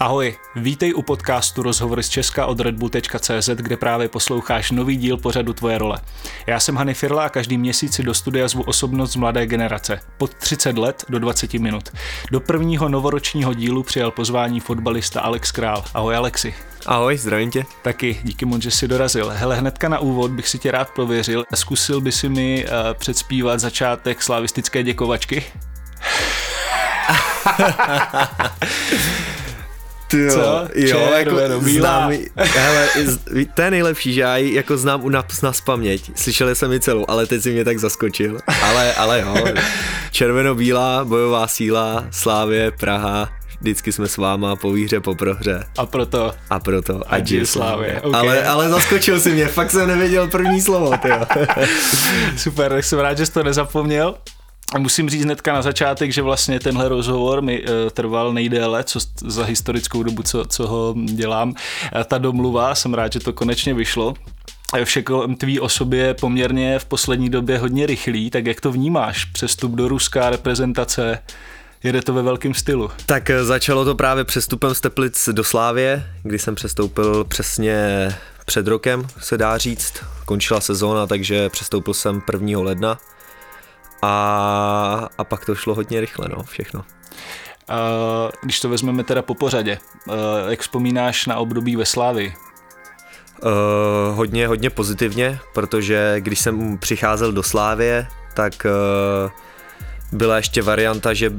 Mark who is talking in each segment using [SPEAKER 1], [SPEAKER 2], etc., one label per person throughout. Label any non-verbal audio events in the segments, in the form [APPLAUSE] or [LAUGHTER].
[SPEAKER 1] Ahoj, vítej u podcastu Rozhovory z Česka od redbull.cz, kde právě posloucháš nový díl pořadu Tvoje role. Já jsem Hany Firla a každý měsíc si do studia zvu osobnost z mladé generace, pod 30 let do 20 minut. Do prvního novoročního dílu přijal pozvání fotbalista Alex Král. Ahoj Alexi.
[SPEAKER 2] Ahoj, zdravím tě.
[SPEAKER 1] Taky, díky moc, že jsi dorazil. Hele, hnedka na úvod bych si tě rád prověřil. Zkusil by si mi uh, předspívat začátek slavistické děkovačky? [LAUGHS]
[SPEAKER 2] Ty jo,
[SPEAKER 1] Co?
[SPEAKER 2] jo,
[SPEAKER 1] Červeno,
[SPEAKER 2] jako
[SPEAKER 1] bílá.
[SPEAKER 2] znám, hele, to je nejlepší, že já ji jako znám u nás na paměť. Slyšeli jsem ji celou, ale teď si mě tak zaskočil. Ale, ale jo, [LAUGHS] červeno-bílá, bojová síla, Slávě, Praha, vždycky jsme s váma po výhře, po prohře.
[SPEAKER 1] A proto
[SPEAKER 2] A proto,
[SPEAKER 1] je
[SPEAKER 2] je
[SPEAKER 1] Slávě,
[SPEAKER 2] Slávě.
[SPEAKER 1] ok.
[SPEAKER 2] Ale, ale zaskočil si mě, fakt jsem nevěděl první slovo, ty jo. [LAUGHS]
[SPEAKER 1] Super, tak jsem rád, že jsi to nezapomněl. Musím říct hnedka na začátek, že vlastně tenhle rozhovor mi uh, trval nejdéle, co za historickou dobu, co, co ho dělám. Uh, ta domluva, jsem rád, že to konečně vyšlo. Vše kolem tvý osoby je poměrně v poslední době hodně rychlý, tak jak to vnímáš? Přestup do Ruska, reprezentace, jede to ve velkém stylu.
[SPEAKER 2] Tak eh, začalo to právě přestupem z Teplic do Slávě, kdy jsem přestoupil přesně před rokem, se dá říct. Končila sezóna, takže přestoupil jsem 1. ledna. A, a pak to šlo hodně rychle, no, všechno.
[SPEAKER 1] Uh, když to vezmeme teda po pořadě, uh, jak vzpomínáš na období ve Slávii?
[SPEAKER 2] Uh, hodně, hodně pozitivně, protože když jsem přicházel do Slávě, tak uh, byla ještě varianta, že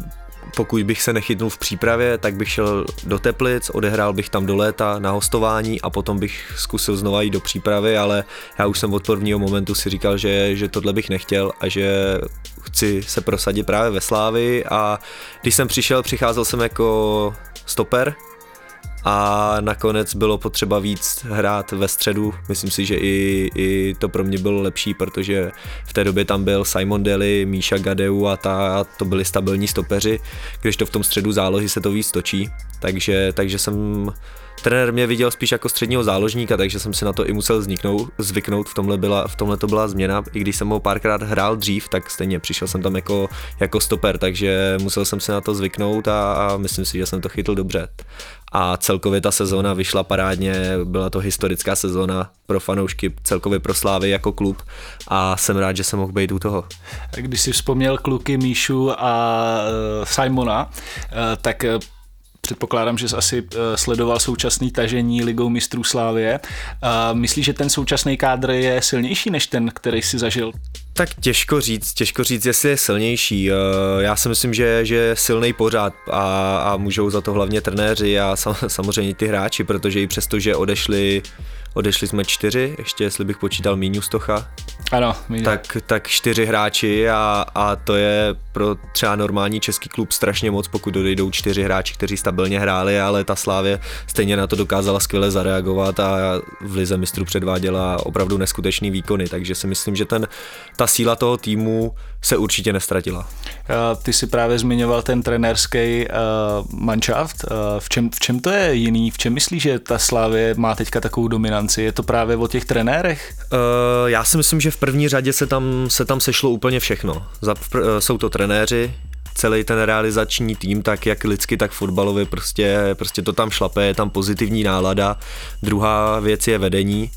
[SPEAKER 2] pokud bych se nechytnul v přípravě, tak bych šel do Teplic, odehrál bych tam do léta na hostování a potom bych zkusil znova jít do přípravy, ale já už jsem od prvního momentu si říkal, že, že tohle bych nechtěl a že chci se prosadit právě ve Slávi a když jsem přišel, přicházel jsem jako stoper, a nakonec bylo potřeba víc hrát ve středu. Myslím si, že i, i to pro mě bylo lepší, protože v té době tam byl Simon Deli, Míša Gadeu a ta, to byli stabilní stopeři, když to v tom středu zálohy se to víc točí. Takže, takže jsem trenér mě viděl spíš jako středního záložníka, takže jsem si na to i musel zniknout, zvyknout, v tomhle, byla, v tomhle to byla změna, i když jsem ho párkrát hrál dřív, tak stejně přišel jsem tam jako, jako stoper, takže musel jsem se na to zvyknout a, a myslím si, že jsem to chytl dobře. A celkově ta sezóna vyšla parádně, byla to historická sezóna pro fanoušky, celkově pro Slávy jako klub a jsem rád, že jsem mohl být u toho.
[SPEAKER 1] Když si vzpomněl kluky Míšu a uh, Simona, uh, tak uh, předpokládám, že jsi asi uh, sledoval současný tažení ligou mistrů Slávie. Uh, myslíš, že ten současný kádr je silnější než ten, který si zažil?
[SPEAKER 2] Tak těžko říct, těžko říct, jestli je silnější. Eh, Já si myslím, že, že je silný pořád a, a můžou za to hlavně trenéři a sam, [LAUGHS] samozřejmě ty hráči, protože i přesto, že odešli, odešli jsme čtyři, ještě jestli bych počítal Míňu Stocha,
[SPEAKER 1] Ano,
[SPEAKER 2] tak, tak čtyři hráči a, a to je pro třeba normální český klub strašně moc, pokud odejdou čtyři hráči, kteří stabilně hráli, ale ta Slávě stejně na to dokázala skvěle zareagovat a v Lize mistrů předváděla opravdu neskutečný výkony, takže si myslím, že ten, ta síla toho týmu se určitě nestratila.
[SPEAKER 1] Uh, ty si právě zmiňoval ten trenérský uh, manšaft. Uh, v, čem, v čem to je jiný? V čem myslíš, že ta Slávě má teďka takovou dominanci? Je to právě o těch trenérech?
[SPEAKER 2] Uh, já si myslím, že v první řadě se tam, se tam sešlo úplně všechno. Za, uh, jsou to trenéři, celý ten realizační tým, tak jak lidsky, tak fotbalově, prostě, prostě to tam šlape, je tam pozitivní nálada. Druhá věc je vedení,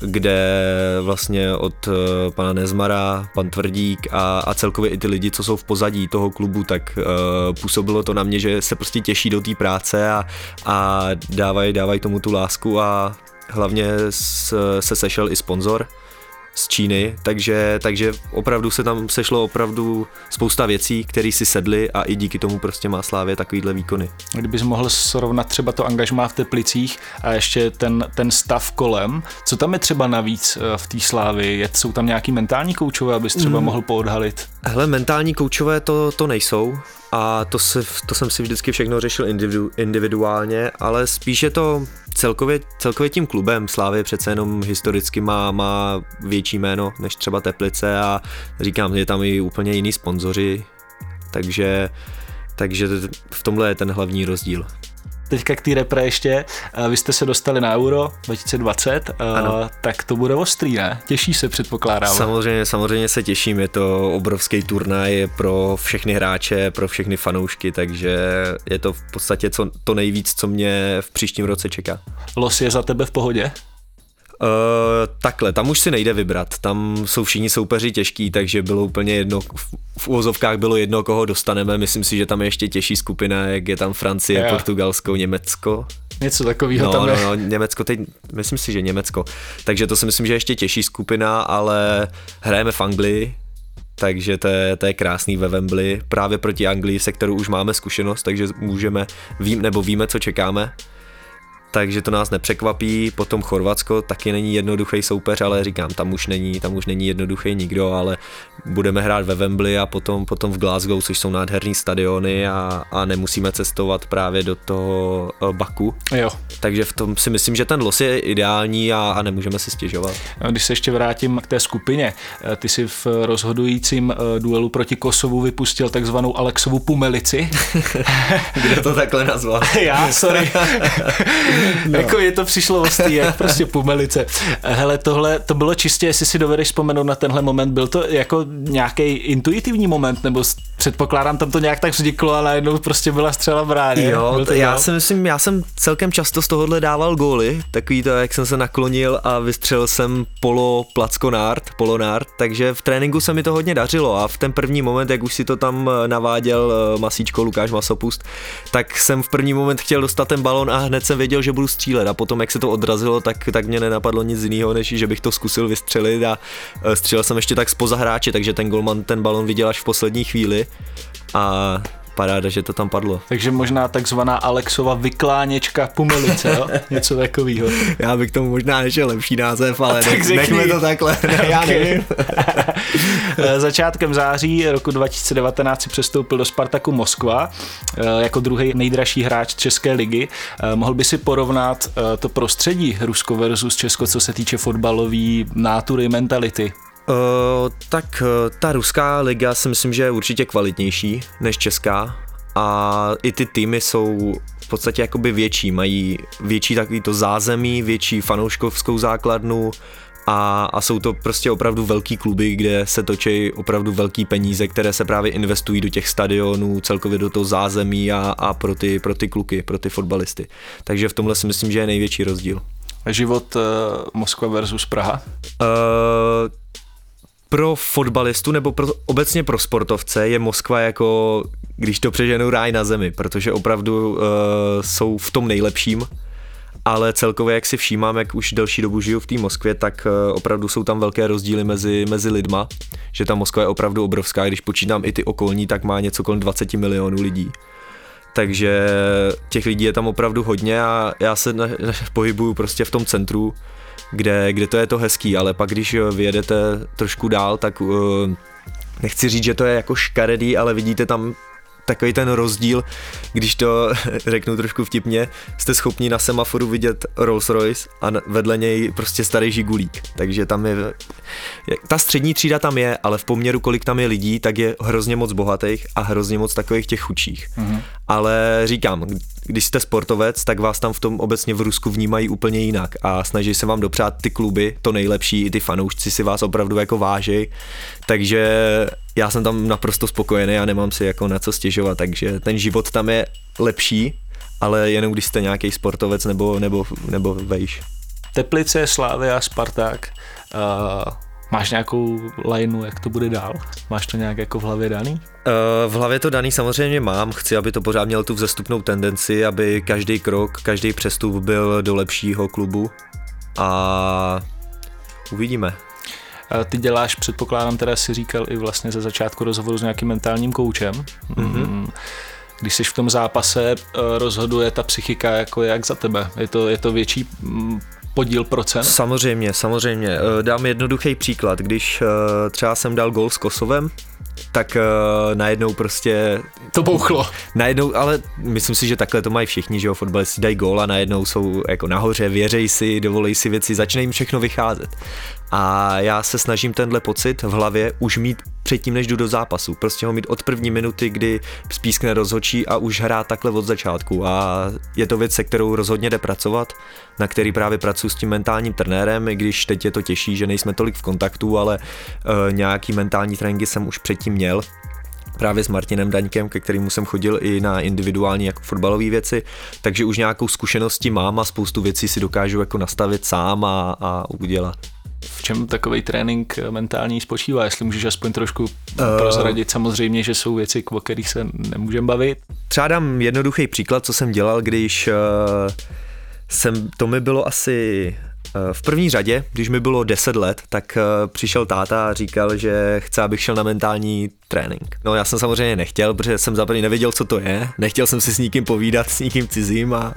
[SPEAKER 2] kde vlastně od eh, pana Nezmara, pan Tvrdík a, a celkově i ty lidi, co jsou v pozadí toho klubu, tak uh, působilo to na mě, že se prostě těší do té práce a, a dávají dávaj tomu tu lásku a hlavně s, se sešel i sponzor z Číny, takže, takže opravdu se tam sešlo opravdu spousta věcí, které si sedly a i díky tomu prostě má Slávě takovýhle výkony.
[SPEAKER 1] Kdybys mohl srovnat třeba to angažmá v Teplicích a ještě ten, ten stav kolem, co tam je třeba navíc eh, v té slávy? Je, jsou tam nějaký mentální koučové, abys třeba mm. mohl poodhalit?
[SPEAKER 2] Hele, mentální koučové to, to nejsou a to, si, to jsem si vždycky všechno řešil individu, individuálně, ale spíš je to celkově, celkově tím klubem. Slávě přece jenom historicky má, má větší jméno než třeba Teplice a říkám, je tam i úplně jiný sponzoři, takže, takže v tomhle je ten hlavní rozdíl.
[SPEAKER 1] Teďka k té repre ještě, vy jste se dostali na Euro 2020, ano. tak to bude ostrý, ne? Těší se, předpokládám.
[SPEAKER 2] Samozřejmě, samozřejmě se těším, je to obrovský turnaj pro všechny hráče, pro všechny fanoušky, takže je to v podstatě co, to nejvíc, co mě v příštím roce čeká.
[SPEAKER 1] Los je za tebe v pohodě?
[SPEAKER 2] Uh, takhle, tam už si nejde vybrat, tam jsou všichni soupeři těžký, takže bylo úplně jedno, v, úvozovkách bylo jedno, koho dostaneme, myslím si, že tam je ještě těžší skupina, jak je tam Francie, yeah. Portugalsko, Německo.
[SPEAKER 1] Něco takového
[SPEAKER 2] no,
[SPEAKER 1] tam
[SPEAKER 2] no,
[SPEAKER 1] je.
[SPEAKER 2] No, Německo, teď myslím si, že Německo, takže to si myslím, že je ještě těžší skupina, ale hrajeme v Anglii, takže to je, to je krásný ve Wembley, právě proti Anglii, se kterou už máme zkušenost, takže můžeme, vím, nebo víme, co čekáme takže to nás nepřekvapí. Potom Chorvatsko taky není jednoduchý soupeř, ale říkám, tam už není, tam už není jednoduchý nikdo, ale budeme hrát ve Wembley a potom, potom v Glasgow, což jsou nádherný stadiony a, a nemusíme cestovat právě do toho eh, Baku.
[SPEAKER 1] Jo.
[SPEAKER 2] Takže v tom si myslím, že ten los je ideální a, a nemůžeme si stěžovat.
[SPEAKER 1] Když se ještě vrátím k té skupině, eh, ty si v rozhodujícím eh, duelu proti Kosovu vypustil takzvanou Alexovu Pumelici. [LAUGHS]
[SPEAKER 2] Kde to takhle nazval? [LAUGHS]
[SPEAKER 1] Já, sorry. [LAUGHS] no. [LAUGHS] jako je to přišlo ostý, jak prostě pumelice. Hele, tohle, to bylo čistě, jestli si dovedeš vzpomenout na tenhle moment, byl to jako nějaký intuitivní moment, nebo předpokládám, tam to nějak tak vzniklo a najednou prostě byla střela bráně.
[SPEAKER 2] Jo, to já si myslím, já jsem celkem často z tohohle dával góly, takový to, jak jsem se naklonil a vystřelil jsem polo plackonard, polonard, takže v tréninku se mi to hodně dařilo a v ten první moment, jak už si to tam eh, naváděl eh, masíčko Lukáš Masopust, tak jsem v první moment chtěl dostat ten balon a hned jsem věděl, že budu střílet. A potom, jak se to odrazilo, tak, tak mě nenapadlo nic jiného, než že bych to zkusil vystřelit. A eh, střílel jsem ještě tak spoza hráče, takže ten golman ten balon viděl až v poslední chvíli. A paráda, že to tam padlo.
[SPEAKER 1] Takže možná takzvaná Alexova vykláněčka pumelice, jo? [LAUGHS] něco takového.
[SPEAKER 2] Já bych tomu možná nešel lepší název, ale tak nech, nechme to takhle, ne, [LAUGHS] já nevím. [LAUGHS]
[SPEAKER 1] Začátkem září roku 2019 si přestoupil do Spartaku Moskva eh, jako druhý nejdražší hráč České ligy. Eh, mohl by si porovnat eh, to prostředí Rusko versus Česko, co se týče fotbalové nátury, mentality?
[SPEAKER 2] Uh, tak uh, ta ruská liga si myslím, že je určitě kvalitnější než česká a i ty týmy jsou v podstatě jakoby větší, mají větší takový to zázemí, větší fanouškovskou základnu a, a jsou to prostě opravdu velký kluby, kde se točí opravdu velký peníze, které se právě investují do těch stadionů, celkově do toho zázemí a, a pro, ty, pro ty kluky, pro ty fotbalisty. Takže v tomhle si myslím, že je největší rozdíl.
[SPEAKER 1] Život uh, Moskva versus Praha? Uh,
[SPEAKER 2] pro fotbalistu nebo pro, obecně pro sportovce je Moskva jako, když to přeženu, ráj na zemi, protože opravdu uh, jsou v tom nejlepším, ale celkově, jak si všímám, jak už delší dobu žiju v té Moskvě, tak uh, opravdu jsou tam velké rozdíly mezi, mezi lidma, že ta Moskva je opravdu obrovská, když počítám i ty okolní, tak má něco kolem 20 milionů lidí. Takže těch lidí je tam opravdu hodně a já se na, pohybuju prostě v tom centru, kde, kde to je to hezký, ale pak když vyjedete trošku dál, tak uh, nechci říct, že to je jako škaredý, ale vidíte tam takový ten rozdíl, když to [LAUGHS] řeknu trošku vtipně, jste schopni na semaforu vidět Rolls Royce a vedle něj prostě starý žigulík. Takže tam je, ta střední třída tam je, ale v poměru, kolik tam je lidí, tak je hrozně moc bohatých a hrozně moc takových těch chudších. Mm-hmm. Ale říkám, když jste sportovec, tak vás tam v tom obecně v Rusku vnímají úplně jinak a snaží se vám dopřát ty kluby, to nejlepší, i ty fanoušci si vás opravdu jako vážej, takže já jsem tam naprosto spokojený a nemám si jako na co stěžovat, takže ten život tam je lepší, ale jenom když jste nějaký sportovec nebo, nebo, nebo vejš.
[SPEAKER 1] Teplice, Slávia, Spartak, uh, máš nějakou lineu, jak to bude dál? Máš to nějak jako v hlavě daný? Uh,
[SPEAKER 2] v hlavě to daný samozřejmě mám, chci, aby to pořád mělo tu vzestupnou tendenci, aby každý krok, každý přestup byl do lepšího klubu a uvidíme.
[SPEAKER 1] Ty děláš, předpokládám, teda si říkal i vlastně ze začátku rozhovoru s nějakým mentálním koučem. Mm-hmm. Když jsi v tom zápase, eh, rozhoduje ta psychika jako jak za tebe? Je to, je to větší mm, podíl procent?
[SPEAKER 2] Samozřejmě, samozřejmě. Eh, dám jednoduchý příklad. Když eh, třeba jsem dal gol s Kosovem, tak uh, najednou prostě...
[SPEAKER 1] To bouchlo.
[SPEAKER 2] Najednou, ale myslím si, že takhle to mají všichni, že jo, fotbalisti dají gól a najednou jsou jako nahoře, věřej si, dovolej si věci, začne jim všechno vycházet. A já se snažím tenhle pocit v hlavě už mít předtím, než jdu do zápasu. Prostě ho mít od první minuty, kdy spískne rozhočí a už hrát takhle od začátku. A je to věc, se kterou rozhodně jde pracovat, na který právě pracuji s tím mentálním trenérem, i když teď je to těžší, že nejsme tolik v kontaktu, ale uh, nějaký mentální tréninky jsem už předtím měl právě s Martinem Daňkem, ke kterému jsem chodil i na individuální jako fotbalové věci, takže už nějakou zkušenosti mám a spoustu věcí si dokážu jako nastavit sám a, a udělat.
[SPEAKER 1] V čem takový trénink mentální spočívá? Jestli můžeš aspoň trošku uh, prozradit, samozřejmě, že jsou věci, o kterých se nemůžeme bavit.
[SPEAKER 2] Třeba dám jednoduchý příklad, co jsem dělal, když uh, jsem, to mi bylo asi Eh, v první řadě, když mi bylo 10 let, tak eh, přišel táta a říkal, že chce, abych šel na mentální trénink. No já jsem samozřejmě nechtěl, protože jsem zaprvé nevěděl, co to je, nechtěl jsem si s nikým povídat, [LAUGHS] s nikým cizím a,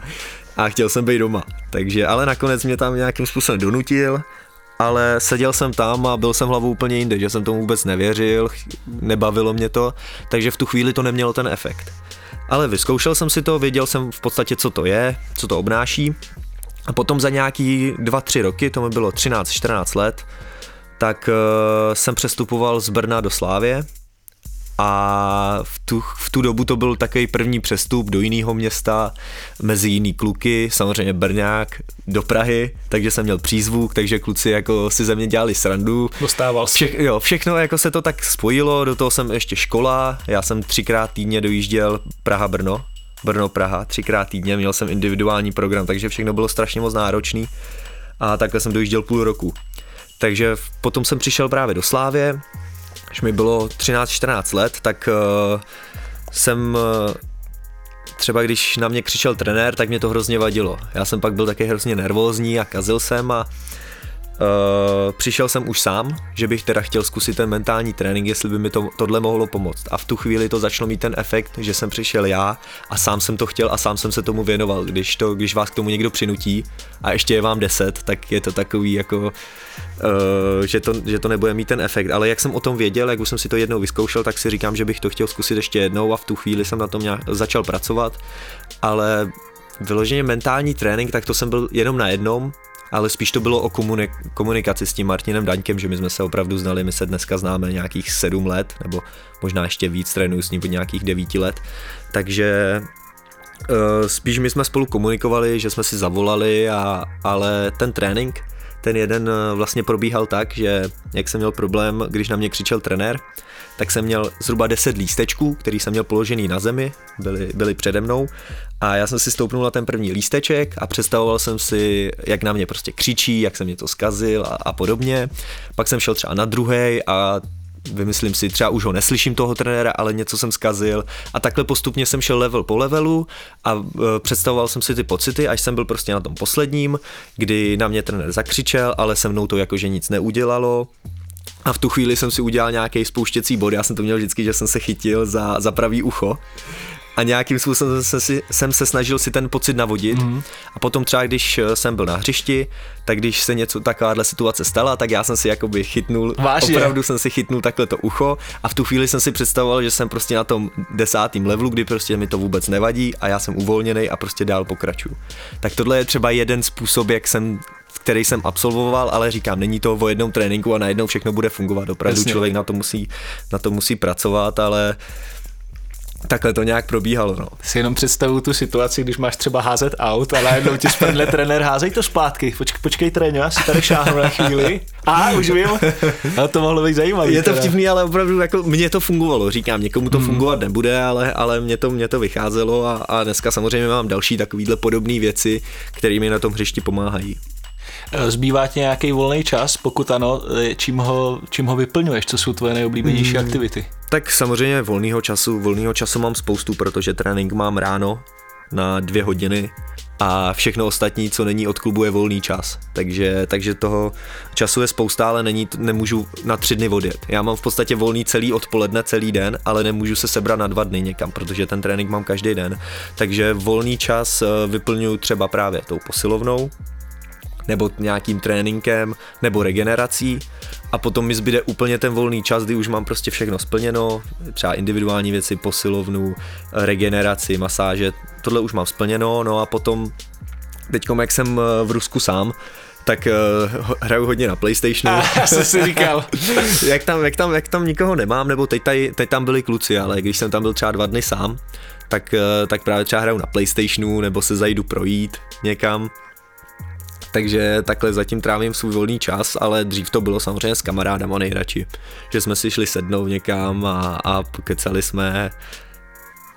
[SPEAKER 2] a chtěl jsem být doma. Takže, ale nakonec mě tam nějakým způsobem donutil, ale seděl jsem tam a byl jsem hlavou úplně jinde, že jsem tomu vůbec nevěřil, nebavilo mě to, takže v tu chvíli to nemělo ten efekt. Ale vyzkoušel jsem si to, věděl jsem v podstatě, co to je, co to obnáší a potom za nějaký 2-3 roky, to mi bylo 13-14 let, tak uh, jsem přestupoval z Brna do Slávě a v tu, v tu dobu to byl takový první přestup do jiného města, mezi jiný kluky, samozřejmě Brňák, do Prahy, takže jsem měl přízvuk, takže kluci jako si ze mě dělali srandu.
[SPEAKER 1] Dostával
[SPEAKER 2] Vše, jo, všechno jako se to tak spojilo, do toho jsem ještě škola, já jsem třikrát týdně dojížděl Praha-Brno, Brno, Praha, třikrát týdně, měl jsem individuální program, takže všechno bylo strašně moc náročný a takhle jsem dojížděl půl roku. Takže potom jsem přišel právě do Slávě, až mi bylo 13-14 let, tak uh, jsem uh, třeba když na mě křičel trenér, tak mě to hrozně vadilo. Já jsem pak byl taky hrozně nervózní a kazil jsem a Uh, přišel jsem už sám, že bych teda chtěl zkusit ten mentální trénink, jestli by mi to, tohle mohlo pomoct. A v tu chvíli to začalo mít ten efekt, že jsem přišel já a sám jsem to chtěl a sám jsem se tomu věnoval. Když, to, když vás k tomu někdo přinutí a ještě je vám 10, tak je to takový jako, uh, že, to, že to nebude mít ten efekt. Ale jak jsem o tom věděl, jak už jsem si to jednou vyzkoušel, tak si říkám, že bych to chtěl zkusit ještě jednou a v tu chvíli jsem na tom nějak, začal pracovat. Ale vyloženě mentální trénink, tak to jsem byl jenom na jednom, ale spíš to bylo o komunik- komunikaci s tím Martinem Daňkem, že my jsme se opravdu znali, my se dneska známe nějakých sedm let, nebo možná ještě víc, trénuju s ním od nějakých devíti let, takže uh, spíš my jsme spolu komunikovali, že jsme si zavolali, a, ale ten trénink, ten jeden eh, vlastně probíhal tak, že jak jsem měl problém, když na mě křičel trenér, tak jsem měl zhruba 10 lístečků, který jsem měl položený na zemi, byly, byly přede mnou a já jsem si stoupnul na ten první lísteček a představoval jsem si, jak na mě prostě křičí, jak jsem mě to zkazil a, a podobně. Pak jsem šel třeba na druhý a vymyslím si, třeba už ho neslyším toho trenéra, ale něco jsem zkazil. A takhle postupně jsem šel level po levelu a e, představoval jsem si ty pocity, až jsem byl prostě na tom posledním, kdy na mě trenér zakřičel, ale se mnou to jakože nic neudělalo. A v tu chvíli jsem si udělal nějaký spouštěcí bod, já jsem to měl vždycky, že jsem se chytil za, za pravý ucho a nějakým způsobem jsem, si, jsem se snažil si ten pocit navodit mm-hmm. a potom třeba když eh, jsem byl na hřišti, tak když se něco takováhle situace stala, tak já jsem si jakoby chytnul,
[SPEAKER 1] Vážně?
[SPEAKER 2] opravdu jsem si chytnul takhle to ucho a v tu chvíli jsem si představoval, že jsem prostě na tom desátém levelu, kdy prostě mi to vůbec nevadí a já jsem uvolněný a prostě dál pokračuju. Tak tohle je třeba jeden způsob, jak jsem který jsem absolvoval, ale říkám, není to o jednom tréninku a najednou všechno bude fungovat. Opravdu Jasně. člověk na to musí, na to musí pracovat, ale takhle to nějak probíhalo. No.
[SPEAKER 1] Si jenom představuju tu situaci, když máš třeba házet aut a najednou ti spadne trenér, házej to zpátky, Počkej, počkej tréně, já si tady šáhnu na chvíli. A už vím, ale to mohlo být zajímavé.
[SPEAKER 2] Je to vtipný, ale opravdu jako mně to fungovalo, říkám, někomu to hmm. fungovat nebude, ale, ale mě, to, mě to vycházelo a, a dneska samozřejmě mám další takovýhle podobné věci, které mi na tom hřišti pomáhají.
[SPEAKER 1] Eh, zbývá ti nějaký volný čas? Pokud ano, eh, čím ho, čím ho vyplňuješ? Co jsou tvoje nejoblíbenější hmm. aktivity?
[SPEAKER 2] Tak samozřejmě volného času, volného času mám spoustu, protože trénink mám ráno na dvě hodiny a všechno ostatní, co není od klubu, je volný čas. Takže, takže toho času je spousta, ale není, nemůžu na tři dny odjet. Já mám v podstatě volný celý odpoledne, celý den, ale nemůžu se sebrat na dva dny někam, protože ten trénink mám každý den. Takže volný čas eh, vyplňuji třeba právě tou posilovnou, nebo nějakým tréninkem, nebo regenerací a potom mi zbyde úplně ten volný čas, kdy už mám prostě všechno splněno, třeba individuální věci, posilovnu, regeneraci, masáže, tohle už mám splněno, no a potom teďkom, jak jsem eh, v Rusku sám, tak uh, hraju hodně na PlayStationu.
[SPEAKER 1] A, [LAUGHS] já jsem si říkal. [LAUGHS]
[SPEAKER 2] jak, tam, jak, tam, jak tam nikoho nemám, nebo teď, tady, teď tam byli kluci, ale když jsem tam byl třeba dva dny sám, tak, uh, tak právě třeba hraju na PlayStationu, nebo se zajdu projít někam. Takže takhle zatím trávím svůj volný čas, ale dřív to bylo samozřejmě s kamarádama nejradši. Že jsme si šli sednout někam a, a pokecali jsme.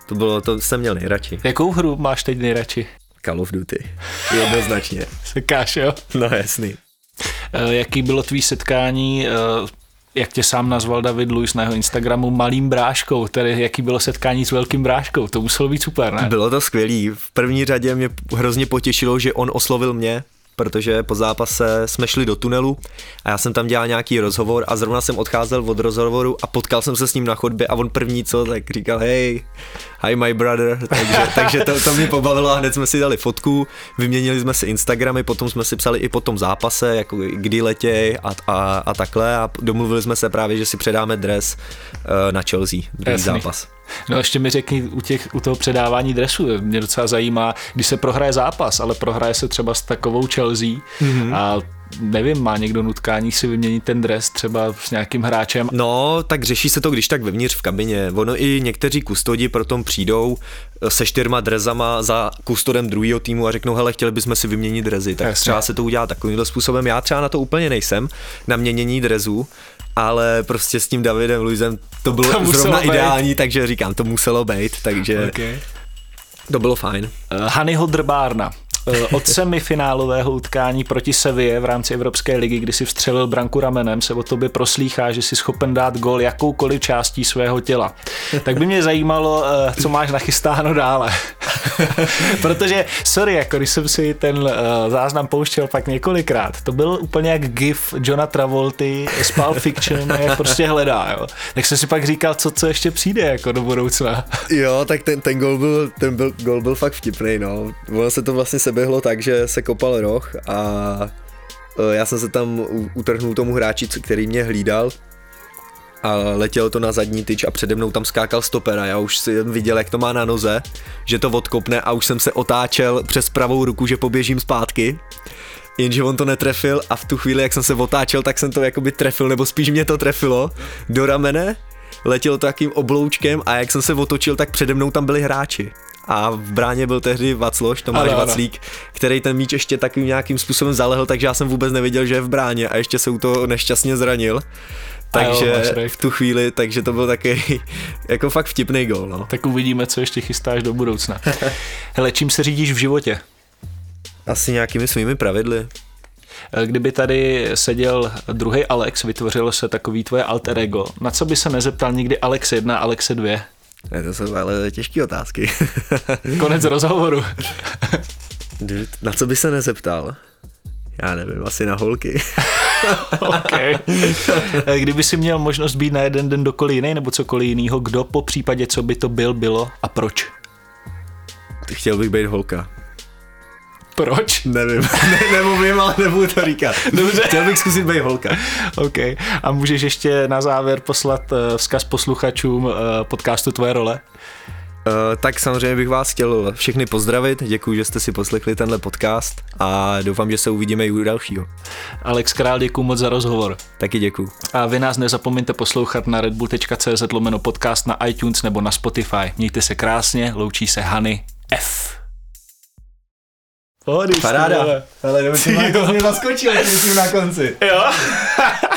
[SPEAKER 2] To bylo, to jsem měl nejradši.
[SPEAKER 1] Jakou hru máš teď nejradši?
[SPEAKER 2] Call of Duty. Jednoznačně.
[SPEAKER 1] Sekáš, jo?
[SPEAKER 2] No jasný.
[SPEAKER 1] Eh, jaký bylo tvý setkání, eh, jak tě sám nazval David Luis na jeho Instagramu, malým bráškou, tedy jaký bylo setkání s velkým bráškou, to muselo být super, ne?
[SPEAKER 2] Bylo to skvělý. V první řadě mě hrozně potěšilo, že on oslovil mě, protože po zápase jsme šli do tunelu a já jsem tam dělal nějaký rozhovor a zrovna jsem odcházel od rozhovoru a potkal jsem se s ním na chodbě a on první co, tak říkal hej, hi my brother, takže, [LAUGHS] takže to, to mě pobavilo a hned jsme si dali fotku, vyměnili jsme si Instagramy, potom jsme si psali i po tom zápase, jako kdy letěj a, a, a takhle a domluvili jsme se právě, že si předáme dres uh, na Chelsea, druhý zápas.
[SPEAKER 1] No ještě mi řekni u, těch, u toho předávání dresu, mě docela zajímá, když se prohraje zápas, ale prohraje se třeba s takovou Chelsea mm-hmm. a nevím, má někdo nutkání si vyměnit ten dres třeba s nějakým hráčem?
[SPEAKER 2] No, tak řeší se to když tak vevnitř v kabině. Ono i někteří kustodi potom přijdou eh, se čtyřma drezama za kustodem druhého týmu a řeknou, hele, chtěli bychom si vyměnit drezy. Tak Jasně. třeba se to udělá takovýmhle způsobem. Já třeba na to úplně nejsem, na měnění drezů, ale prostě s tím Davidem Luizem to bylo [LAUGHS] to zrovna být. ideální, takže říkám, to muselo být, takže okay. to bylo fajn.
[SPEAKER 1] Uh, Hanyho Drbárna. Eh, od semifinálového utkání proti Sevě v rámci Evropské ligy, kdy si vstřelil branku ramenem, se o tobě proslýchá, že jsi schopen dát gol jakoukoliv částí svého těla. Tak by mě zajímalo, eh, co máš nachystáno dále. [LAUGHS] Protože, sorry, jako když jsem si ten uh, záznam pouštěl pak několikrát, to byl úplně jak gif Johna Travolty z Pulp Fiction, jak prostě hledá, jo. Tak jsem si pak říkal, co, co ještě přijde jako do budoucna.
[SPEAKER 2] jo, tak ten, ten gol byl, ten byl, gol byl fakt vtipný, no. Ono se to vlastně seběhlo tak, že se kopal roh a eh, já jsem se tam utrhnul tomu hráči, který mě hlídal a letělo to na zadní tyč a přede mnou tam skákal stoper a já už si viděl, jak to má na noze, že to odkopne a už jsem se otáčel přes pravou ruku, že poběžím zpátky. Jenže on to netrefil a v tu chvíli, jak jsem se otáčel, tak jsem to jakoby trefil, nebo spíš mě to trefilo do ramene, letělo to takým obloučkem a jak jsem se otočil, tak přede mnou tam byli hráči. A v bráně byl tehdy Vacloš, Tomáš ano, Vaclík, který ten míč ještě takovým nějakým způsobem zalehl, takže já jsem vůbec nevěděl, že je v bráně a ještě se u toho nešťastně zranil. Takže jo, v tu chvíli, takže to byl taky [LAUGHS] jako fakt vtipný gol. No.
[SPEAKER 1] Tak uvidíme, co ještě chystáš do budoucna. [LAUGHS] Hele, čím se řídíš v životě?
[SPEAKER 2] Asi nějakými svými pravidly.
[SPEAKER 1] Kdyby tady seděl druhý Alex, vytvořilo se takový tvoje alter ego, na co by se nezeptal nikdy Alex 1, Alex 2?
[SPEAKER 2] Ne, to jsou ale těžké otázky. [LAUGHS]
[SPEAKER 1] Konec rozhovoru.
[SPEAKER 2] na co by se nezeptal? Já nevím, asi na holky. [LAUGHS]
[SPEAKER 1] OK. Kdyby si měl možnost být na jeden den dokoliv jiný nebo cokoliv jiného, kdo po případě, co by to byl, bylo a proč?
[SPEAKER 2] Chtěl bych být holka.
[SPEAKER 1] Proč?
[SPEAKER 2] Nevím, [LAUGHS] ne, nemluvím, ale nebudu to říkat. Dobře. Chtěl bych zkusit být holka.
[SPEAKER 1] OK. A můžeš ještě na závěr poslat uh, vzkaz posluchačům uh, podcastu Tvoje role?
[SPEAKER 2] Uh, tak samozřejmě bych vás chtěl všechny pozdravit, děkuji, že jste si poslechli tenhle podcast a doufám, že se uvidíme i u dalšího.
[SPEAKER 1] Alex Král, děkuji moc za rozhovor.
[SPEAKER 2] Taky děkuji.
[SPEAKER 1] A vy nás nezapomeňte poslouchat na redbull.cz lomeno podcast na iTunes nebo na Spotify. Mějte se krásně, loučí se Hany F.
[SPEAKER 2] Pohody, Paráda. Ale, ale to [LAUGHS] mě zaskočil, na konci.
[SPEAKER 1] Jo? [LAUGHS]